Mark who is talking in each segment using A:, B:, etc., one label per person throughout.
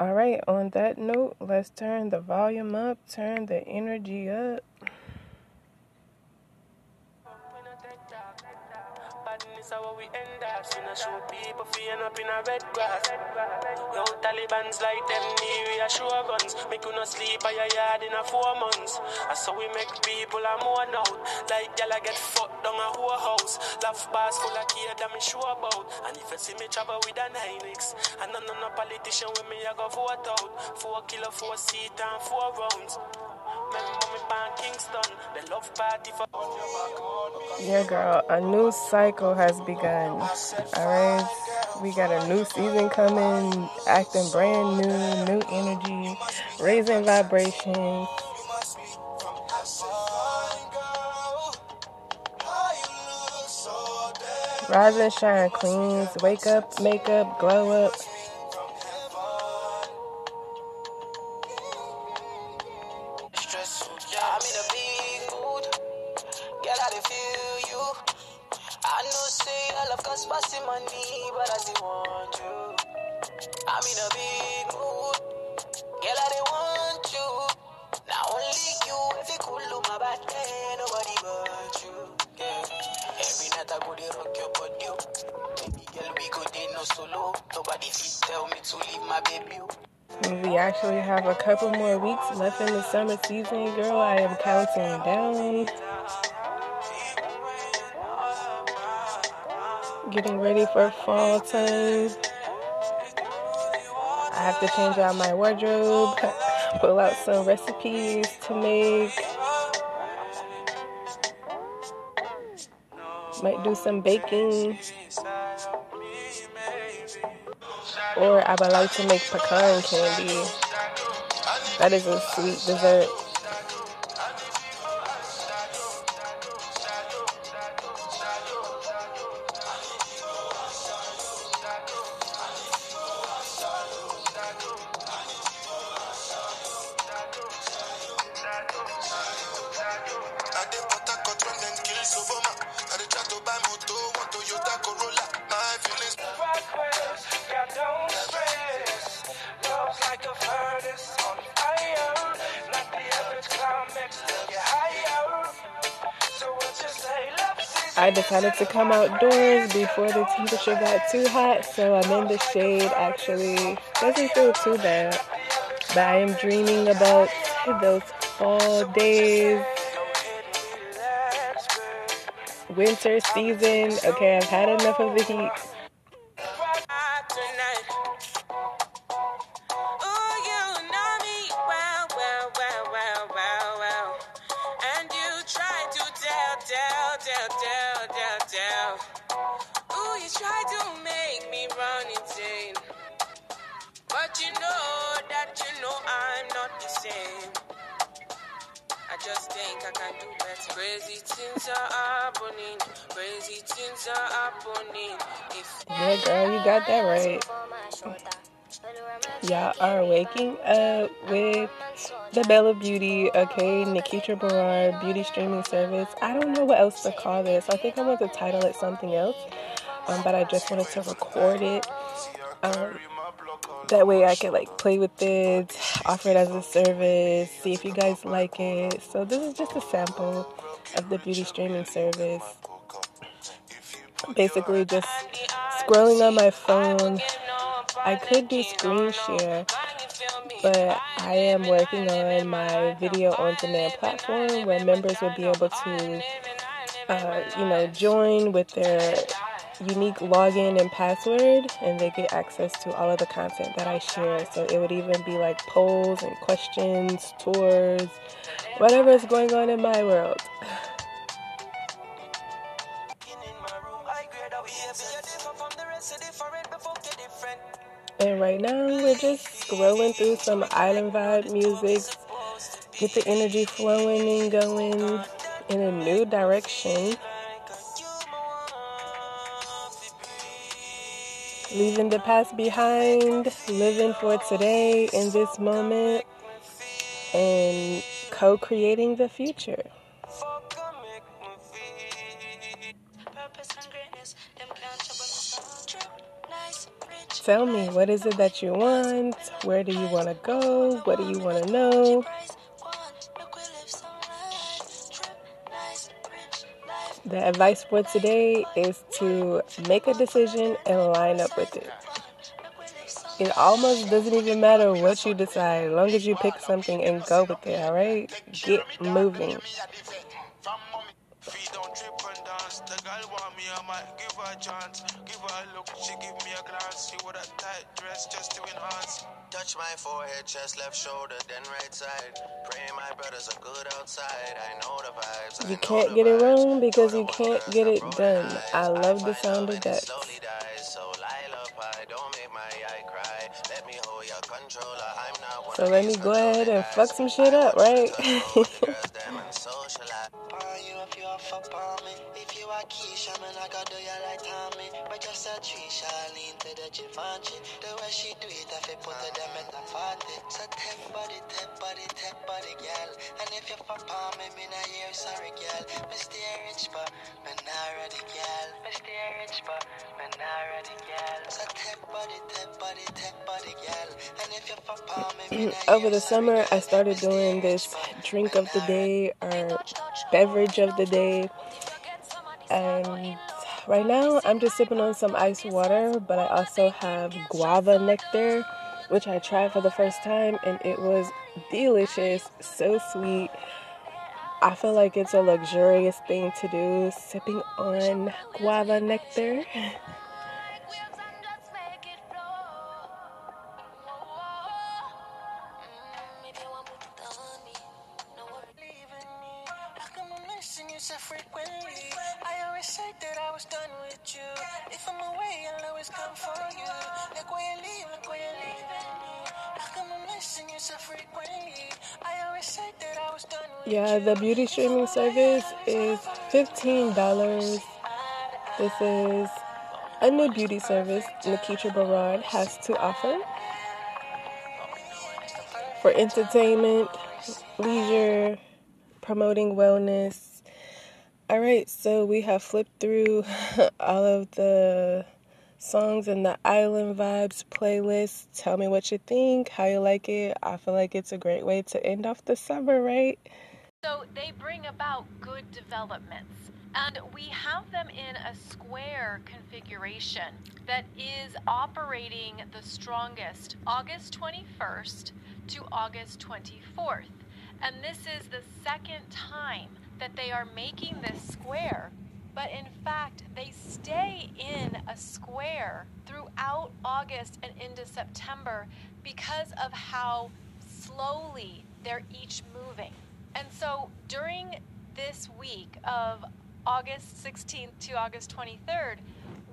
A: All right, on that note, let's turn the volume up, turn the energy up. How we end up. Soon I show people feeling up in a red grass. Yo, Taliban's like them near we sure guns. Make you not sleep by your yard in a four months. I saw we make people a more out. Like y'all get fucked down a whole house. Love bars full of kid that me sure about. And if you see me travel with an 9X. And none of no politician with me I go vote out. Four kilo, four seat and four rounds. Yeah, girl, a new cycle has begun. Alright, we got a new season coming, acting brand new, new energy, raising vibrations. Rise and shine, queens. Wake up, make up, glow up. In the summer season, girl. I am counting down. Getting ready for fall time. I have to change out my wardrobe, pull out some recipes to make. Might do some baking. Or I would like to make pecan candy. That is a sweet dessert. I decided to come outdoors before the temperature got too hot, so I'm in the shade actually. Doesn't feel too bad. But I am dreaming about those fall days. Winter season. Okay, I've had enough of the heat. Okay, Niketra Barard beauty streaming service. I don't know what else to call this. I think I want to title it something else, um, but I just wanted to record it. Um, that way I can like play with it, offer it as a service, see if you guys like it. So this is just a sample of the beauty streaming service. Basically just scrolling on my phone. I could do screen share, but I am working on my video on demand platform where members will be able to, uh, you know, join with their unique login and password, and they get access to all of the content that I share. So it would even be like polls and questions, tours, whatever is going on in my world. And right now, we're just scrolling through some island vibe music, get the energy flowing and going in a new direction. Leaving the past behind, living for today in this moment, and co creating the future.
B: Tell me, what is it that you want? Where do you want to go? What do you want to know? The advice for today is to make a decision and line up with it. It almost doesn't even matter what you decide, as long as you pick something and go with it, alright? Get moving. Give her a chance. Give her a look, she give me a glance. She wore a tight dress just to enhance. Touch my forehead, chest, left shoulder, then right side. Praying my brothers are good outside. I know the vibes. You can't get it wrong because you can't get it done. I love the sound of that. So let me go ahead and fuck some shit up, right? Keisha, man, I got do you like Tommy. But just a tree, Charlene to the Givenchy. The way she do it, I feel put to them at the uh-huh. party. So take body, take body, take body, girl. And if you fuck on me, me not hear sorry, girl. Me stay rich, but me not ready, girl. Me stay rich, but me not ready, girl. So take body, take body, take body, girl. And if you fuck on me, me Over the summer, I started doing this drink of the day or beverage of the day and right now I'm just sipping on some ice water, but I also have guava nectar, which I tried for the first time and it was delicious, so sweet. I feel like it's a luxurious thing to do, sipping on guava nectar. beauty streaming service is $15. This is a new beauty service Niketra Barad has to offer for entertainment, leisure, promoting wellness, all right, so we have flipped through all of the songs in the Island Vibes playlist. Tell me what you think, how you like it. I feel like it's a great way to end off the summer, right?
C: So they bring about good developments. And we have them in a square configuration that is operating the strongest August 21st to August 24th. And this is the second time that they are making this square, but in fact, they stay in a square throughout August and into September because of how slowly they're each moving. And so during this week of August 16th to August 23rd,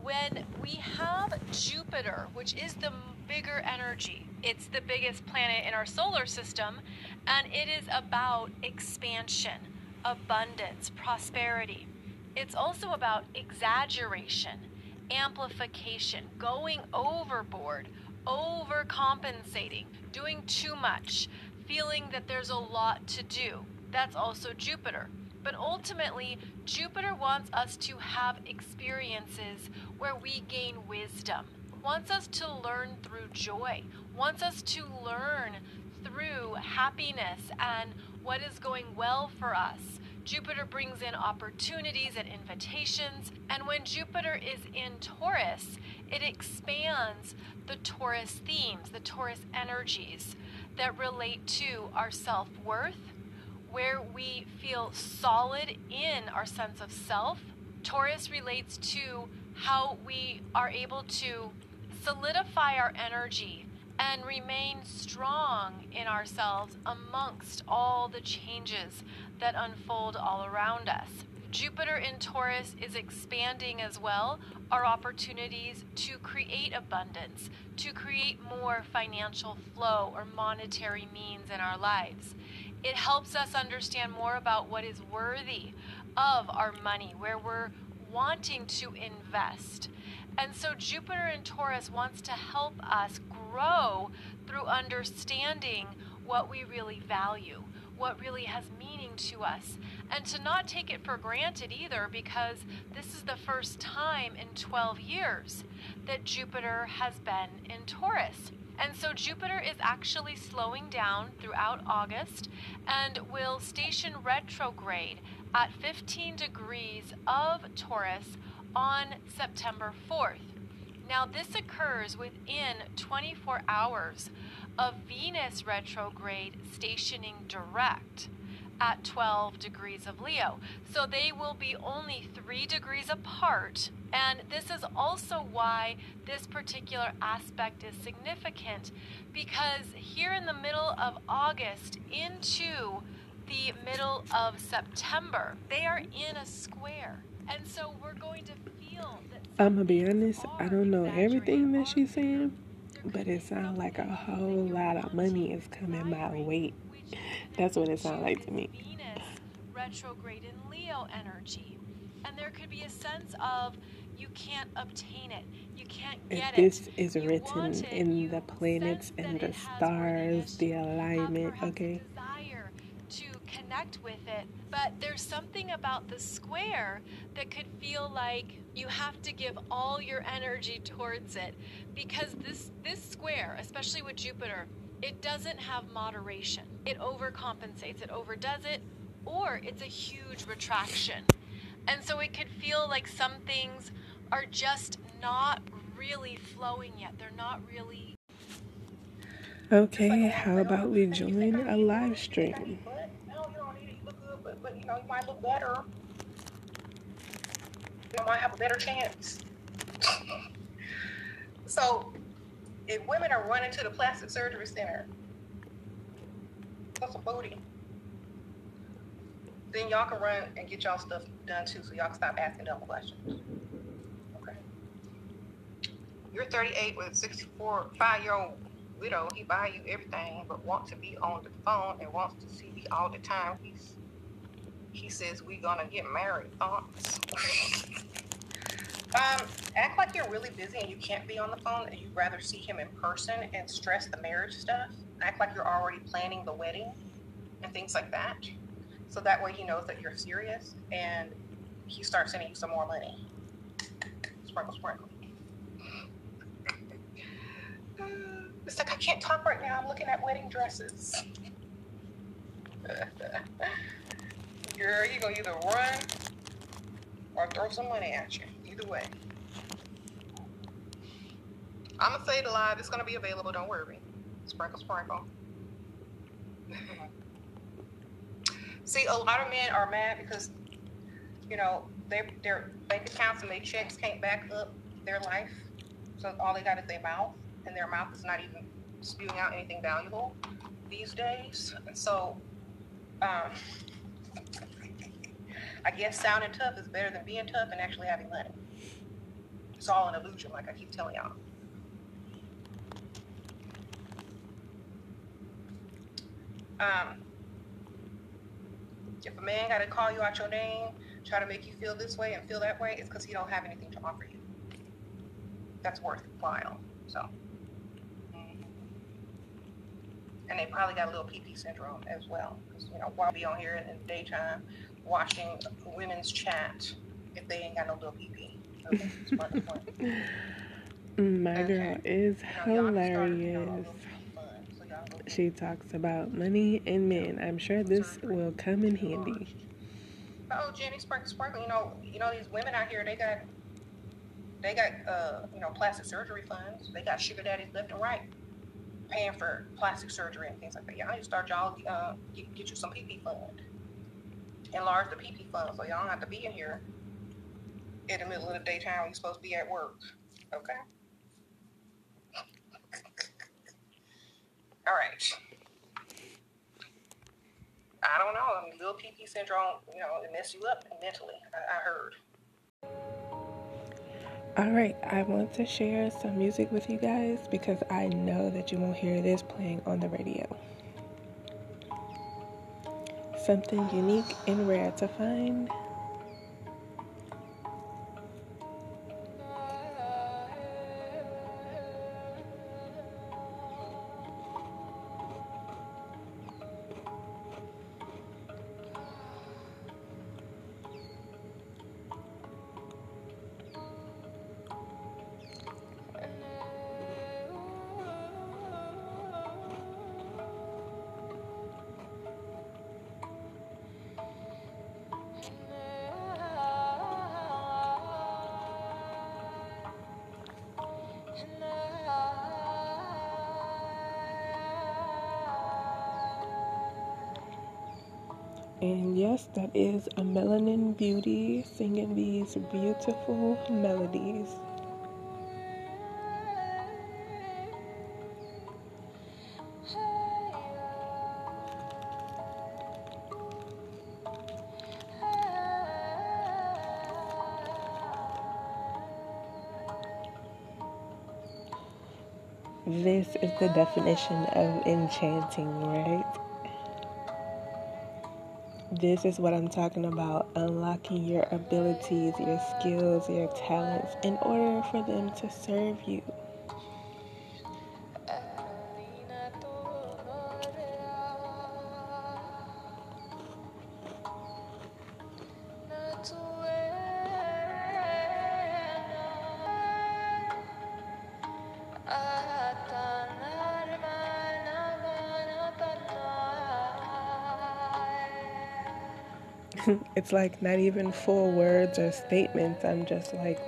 C: when we have Jupiter, which is the bigger energy, it's the biggest planet in our solar system, and it is about expansion abundance, prosperity. It's also about exaggeration, amplification, going overboard, overcompensating, doing too much, feeling that there's a lot to do. That's also Jupiter. But ultimately, Jupiter wants us to have experiences where we gain wisdom, wants us to learn through joy, wants us to learn through happiness and what is going well for us. Jupiter brings in opportunities and invitations, and when Jupiter is in Taurus, it expands the Taurus themes, the Taurus energies that relate to our self worth, where we feel solid in our sense of self. Taurus relates to how we are able to solidify our energy and remain strong in ourselves amongst all the changes that unfold all around us. Jupiter in Taurus is expanding as well our opportunities to create abundance, to create more financial flow or monetary means in our lives. It helps us understand more about what is worthy of our money, where we're wanting to invest. And so Jupiter in Taurus wants to help us grow through understanding what we really value what really has meaning to us and to not take it for granted either because this is the first time in 12 years that Jupiter has been in Taurus. And so Jupiter is actually slowing down throughout August and will station retrograde at 15 degrees of Taurus on September 4th. Now, this occurs within 24 hours of Venus retrograde stationing direct at 12 degrees of Leo. So they will be only three degrees apart. And this is also why this particular aspect is significant because here in the middle of August into the middle of September, they are in a square. And so we're going to feel that.
B: I'm gonna be honest, I don't know everything that she's saying, but it sounds like a whole lot of money is coming my way. That's what it sounds like to me.
C: Venus retrograde in Leo energy. And there could be a sense of you can't obtain it. You can't get
B: this is
C: You
B: written
C: it.
B: in the planets and the stars, the alignment, okay?
C: desire to connect with it, but there's something about the square that could feel like you have to give all your energy towards it because this this square, especially with Jupiter, it doesn't have moderation. It overcompensates, it overdoes it, or it's a huge retraction. And so it could feel like some things are just not really flowing yet. They're not really
B: Okay, how oh, about we join a live stream?
D: No, you don't need it. You look good, but, but you know, you might look better. You might have a better chance. so, if women are running to the plastic surgery center, that's a booty. Then y'all can run and get y'all stuff done too, so y'all can stop asking dumb questions. Okay. You're 38 with a 64, five year old widow. He buy you everything, but wants to be on the phone and wants to see you all the time. He's he says we gonna get married. Thoughts? Um, act like you're really busy and you can't be on the phone, and you'd rather see him in person and stress the marriage stuff. Act like you're already planning the wedding and things like that. So that way he knows that you're serious and he starts sending you some more money. Sprinkle, sprinkle. It's like I can't talk right now. I'm looking at wedding dresses. Girl, you gonna either run or throw some money at you. Either way. I'm gonna say it live. It's gonna be available. Don't worry. Sprinkle, sprinkle. See, a lot of men are mad because, you know, their their bank accounts and their checks can't back up their life. So all they got is their mouth, and their mouth is not even spewing out anything valuable these days. And so, um, I guess sounding tough is better than being tough and actually having money. It's all an illusion, like I keep telling y'all. Um, if a man got to call you out your name, try to make you feel this way and feel that way, it's because he don't have anything to offer you. That's worthwhile. So, and they probably got a little PP syndrome as well. Because you know, why be on here in the daytime watching women's chat if they ain't got no little? Okay, fun, it's fun.
B: My girl is
D: You know, y'all just started, you know,
B: hilarious.
D: little PP fun, so y'all go-
B: She talks about money and men. I'm sure this will come in handy.
D: Oh, Jenny Sprinkle Sprinkle, you know, you know these women out here, they got, they got, uh, you know, plastic surgery funds. They got sugar daddies left and right, paying for plastic surgery and things like that. Y'all need to start y'all, uh, get, get you some PP fund. Enlarge the PP fund so y'all don't have to be in here in the middle of the daytime when you're supposed to be at work. Okay. All right. I don't know. I mean, little PP syndrome, you know, it messes you up mentally. I, I heard.
B: All right, I want to share some music with you guys because I know that you won't hear this playing on the radio. Something unique and rare to find. And yes, that is a melanin beauty singing these beautiful melodies. This is the definition of enchanting, right? This is what I'm talking about unlocking your abilities, your skills, your talents in order for them to serve you. it's like not even full words or statements. I'm just like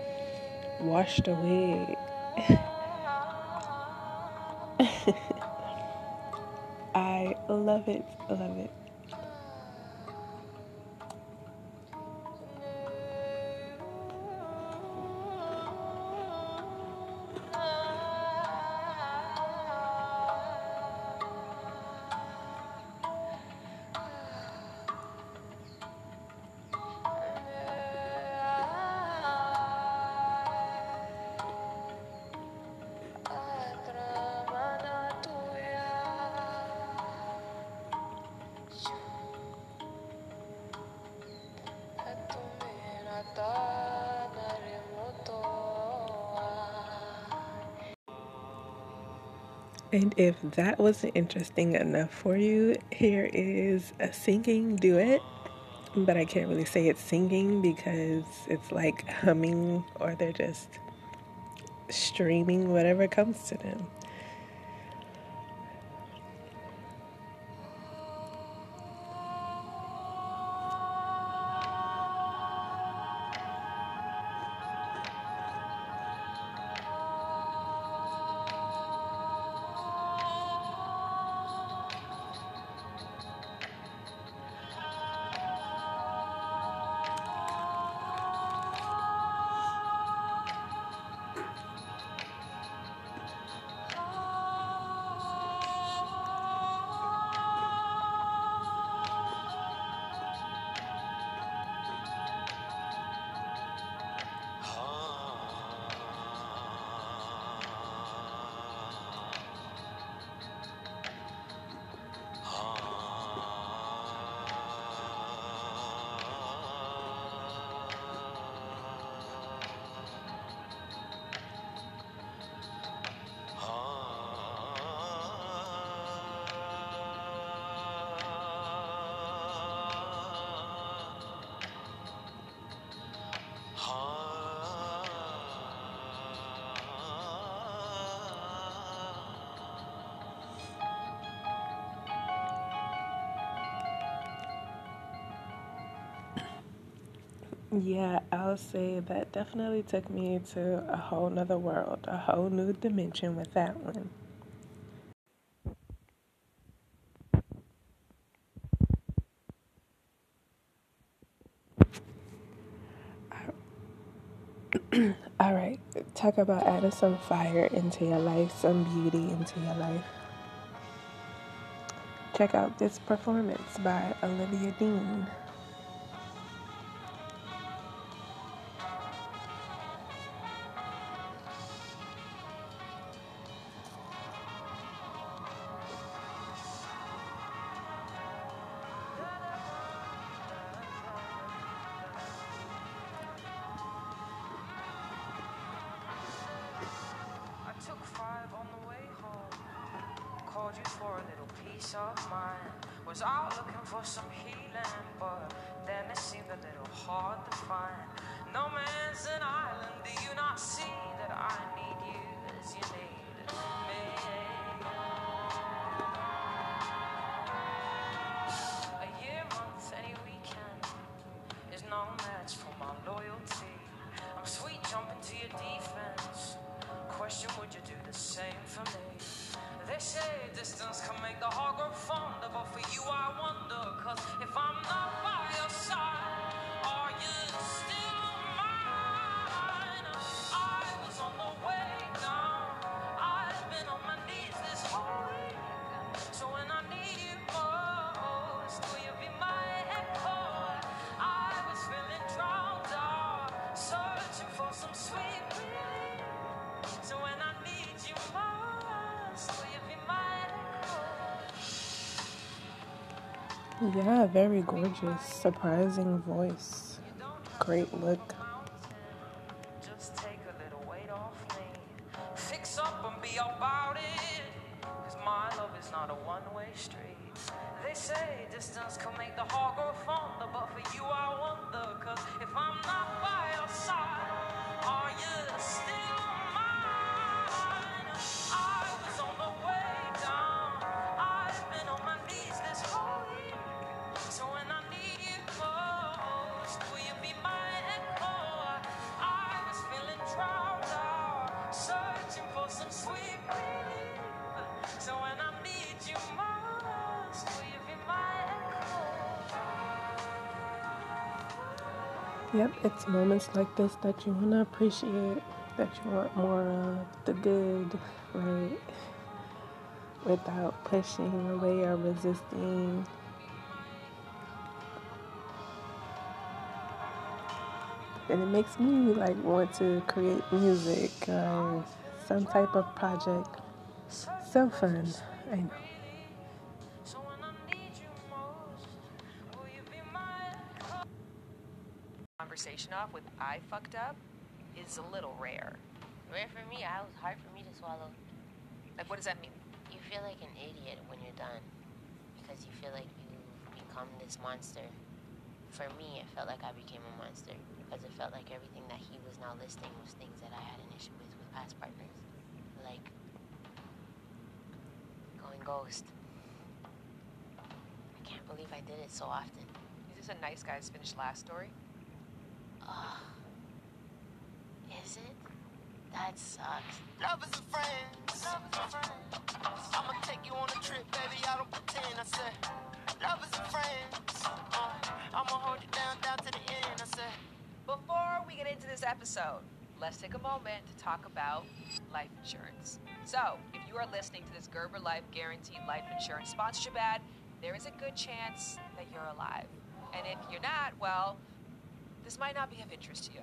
B: washed away. I love it, I love it. And if that wasn't interesting enough for you, here is a singing duet. But I can't really say it's singing because it's like humming or they're just streaming whatever comes to them. Yeah, I'll say that definitely took me to a whole nother world, a whole new dimension with that one. All right, talk about adding some fire into your life, some beauty into your life. Check out this performance by Olivia Dean. Yeah, very gorgeous, surprising voice, Great look.
E: Just take a little weight off me. Fix up and be about it. Cause my love is not a one way street. They say distance can make the hog go fonder, but for You don't have great to look.
B: Yep, it's moments like this that you want to appreciate, that you want more of the good, right? Without pushing away or resisting. And it makes me like want to create music or some type of project. So fun, I know.
F: Off with I fucked up is a little rare.
G: Rare for me, I was hard for me to swallow.
F: Like, what does that mean?
G: You feel like an idiot when you're done because you feel like you've become this monster. For me, it felt like I became a monster because it felt like everything that he was now listing was things that I had an issue with with past partners. Like going ghost. I can't believe I did it so often.
F: Is this a nice guys finished last story?
G: Ugh. Is it? That sucks.
A: Lovers and friends. Lovers and friends. I'ma take you on a trip, baby. I don't pretend. I said, lovers and friends. Uh, I'ma hold you down, down to the end. I said,
F: Before we get into this episode, let's take a moment to talk about life insurance. So, if you are listening to this Gerber Life Guaranteed Life Insurance sponsorship ad, there is a good chance that you're alive. And if you're not, well, this might not be of interest to you.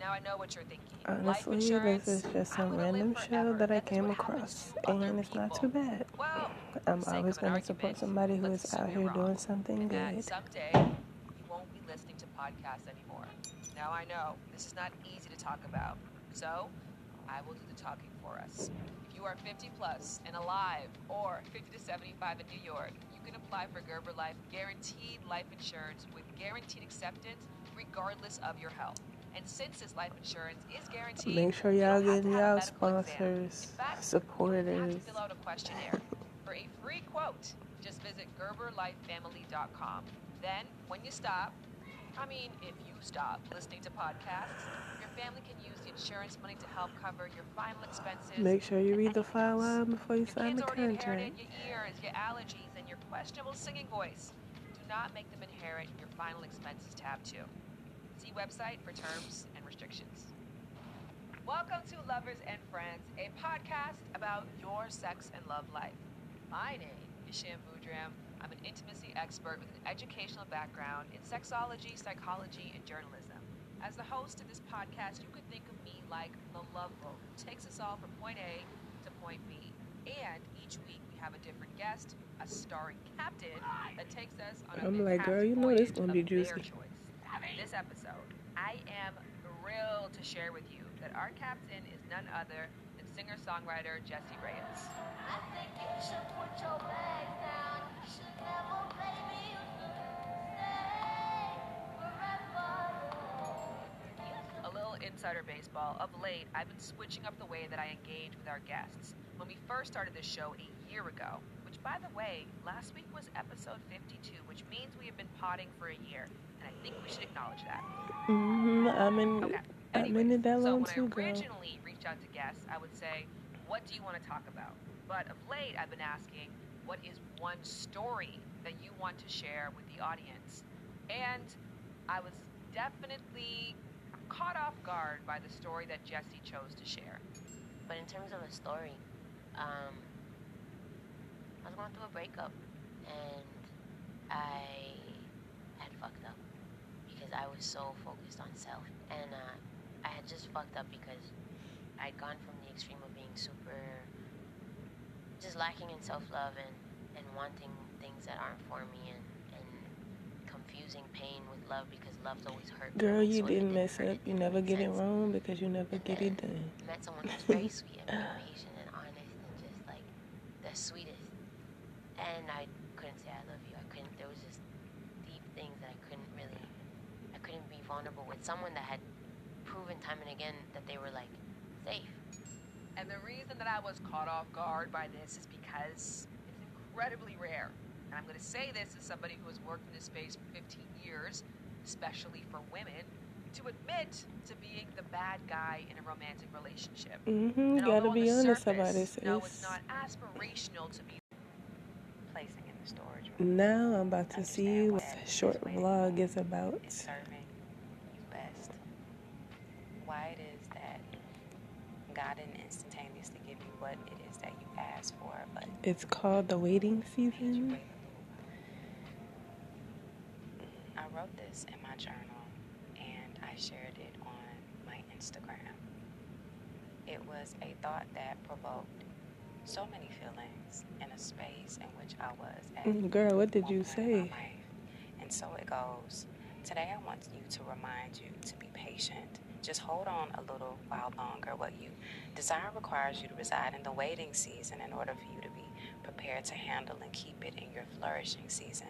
F: Now I know what you're thinking.
B: Honestly, this is just some random show that I came across, and it's not too bad.
F: Well,
B: I'm
F: for the sake
B: always going to support somebody who is out here
F: you're
B: doing something good.
F: someday you won't be listening to podcasts anymore. Now I know this is not easy to talk about, so I will do the talking for us. If you are 50 plus and alive, or 50 to 75 in New York, you can apply for Gerber Life guaranteed life insurance with guaranteed acceptance, regardless of your health. And since this life insurance is guaranteed,
B: Make sure y'all
F: don't
B: getting
F: to have a
B: y'all sponsors,
F: fact, you have to
B: supporters.
F: fill out a questionnaire. For a free quote, just visit GerberLifeFamily.com. Then, when you stop, I mean, if you stop listening to podcasts, your family can use the insurance money to help cover your final expenses.
B: Make sure you read the file out before you
F: Your
B: sign the contract.
F: your ears, your allergies, and your questionable singing voice. Not make them inherit your final expenses tab too. See website for terms and restrictions. Welcome to Lovers and Friends, a podcast about your sex and love life. My name is Shan Boodram. I'm an intimacy expert with an educational background in sexology, psychology, and journalism. As the host of this podcast, you could think of me like the love boat who takes us all from point A to point B. And each week we have a different guest, a starring captain that takes us on a
B: I'm like, girl, you know this
F: voyage
B: gonna be
F: their
B: juicy.
F: choice. This episode, I am thrilled to share with you that our captain is none other than singer-songwriter Jessie Reyez.
H: I think you should put your bags down. You should never, baby, you should stay forever.
F: A little insider baseball. Of late, I've been switching up the way that I engage with our guests. When we first started this show a year ago, which by the way, last week was episode 52, which means we have been potting for a year, and I think we should acknowledge that.
B: Mm-hmm. I'm in.
F: Okay.
B: I'm in it that
F: so
B: long
F: when
B: too,
F: I
B: girl.
F: originally reached out to guests, I would say, what do you want to talk about? But of late, I've been asking, what is one story that you want to share with the audience? And I was definitely caught off guard by the story that Jesse chose to share.
G: But in terms of a story, um, I was going through a breakup and I had fucked up because I was so focused on self. And uh, I had just fucked up because I'd gone from the extreme of being super, just lacking in self love and, and wanting things that aren't for me and, and confusing pain with love because love's always hurt.
B: Girl, you
G: so
B: didn't mess up. You never get it wrong because you never get it done.
G: met someone who's very sweet and very patient and honest and just like the sweetest. And I couldn't say I love you. I couldn't. There was just deep things that I couldn't really. I couldn't be vulnerable with someone that had proven time and again that they were like safe.
F: And the reason that I was caught off guard by this is because it's incredibly rare. And I'm going to say this as somebody who has worked in this space for 15 years, especially for women, to admit to being the bad guy in a romantic relationship.
B: Mm-hmm. Gotta
F: although on
B: be honest
F: surface,
B: about it.
F: No, it's not aspirational to be
I: placing in the storage room
B: Now I'm about to
I: Understand
B: see what the short vlog is about.
I: is serving you best. Why it is that God didn't instantaneously give you what it is that you asked for, but
B: It's called the waiting season.
I: I wrote this in my journal and I shared it on my Instagram. It was a thought that provoked so many feelings in a space in which I was at
B: Mm, Girl, what did you
I: point in my
B: say?
I: And so it goes. Today I want you to remind you to be patient. Just hold on a little while longer. What you desire requires you to reside in the waiting season in order for you to be prepared to handle and keep it in your flourishing season.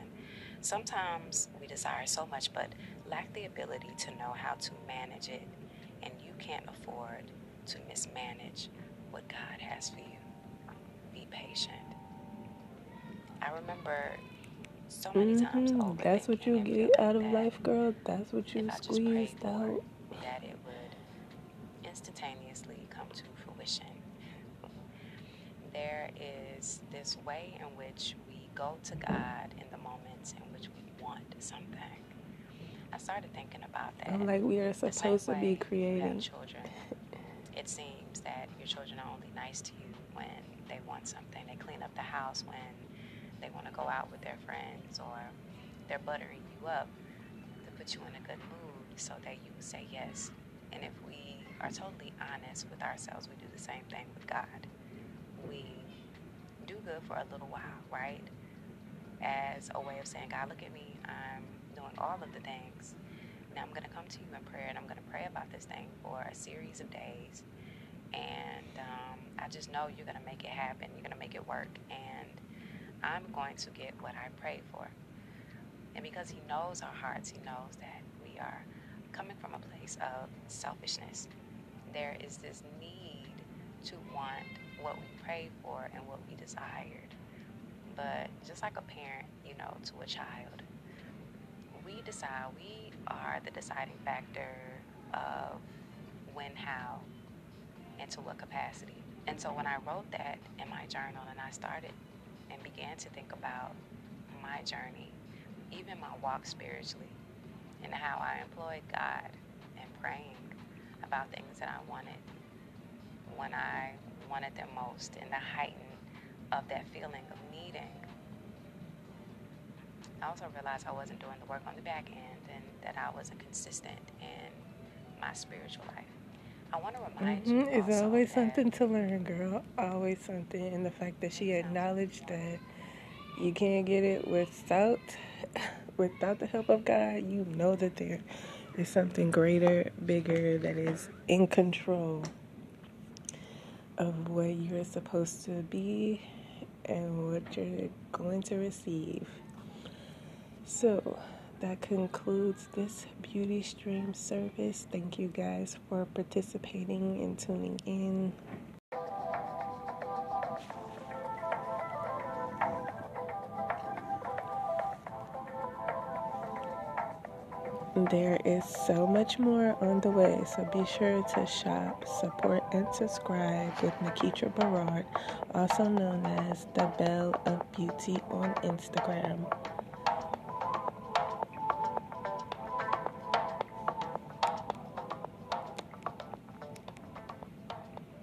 I: Sometimes we desire so much but lack the ability to know how to manage it, and you can't afford to mismanage what God has for you. Patient. I remember so many times
B: hmm
I: over
B: That's what you get out of
I: that
B: life, girl. That's what you squeezed out.
I: that it would instantaneously come to fruition. There is this way in which we go to God in the moments in which we want something. I started thinking about that.
B: I'm like, we are supposed to be creating.
I: children. It seems that your children are only nice to you when they want something. They clean up the house when they want to go out with their friends, or they're buttering you up to put you in a good mood so that you would say yes. And if we are totally honest with ourselves, we do the same thing with God. We do good for a little while, right? As a way of saying, God, look at me. I'm doing all of the things. Now I'm going to come to you in prayer and I'm going to pray about this thing for a series of days. And um, I just know you're going to make it happen. You're going to make it work. And I'm going to get what I pray for. And because He knows our hearts, He knows that we are coming from a place of selfishness. There is this need to want what we prayed for and what we desired. But just like a parent, you know, to a child, we decide, we are the deciding factor of when, how, and to what capacity. And so when I wrote that in my journal and I started and began to think about my journey, even my walk spiritually, and how I employed God and praying about things that I wanted when I wanted them most in the heighten of that feeling of needing. I also realized I wasn't doing the work on the back end and that I wasn't consistent in my spiritual life. I want to remind
B: hmm
I: you
B: It's always something to learn, girl. Always something. And the fact that she acknowledged that you can't get it without without the help of God, you know that there is something greater, bigger that is in control of what you're supposed to be and what you're going to receive. So that concludes this beauty stream service. Thank you guys for participating and tuning in. There is so much more on the way, so be sure to shop, support, and subscribe with Niketra Barard, also known as the Belle of Beauty on Instagram.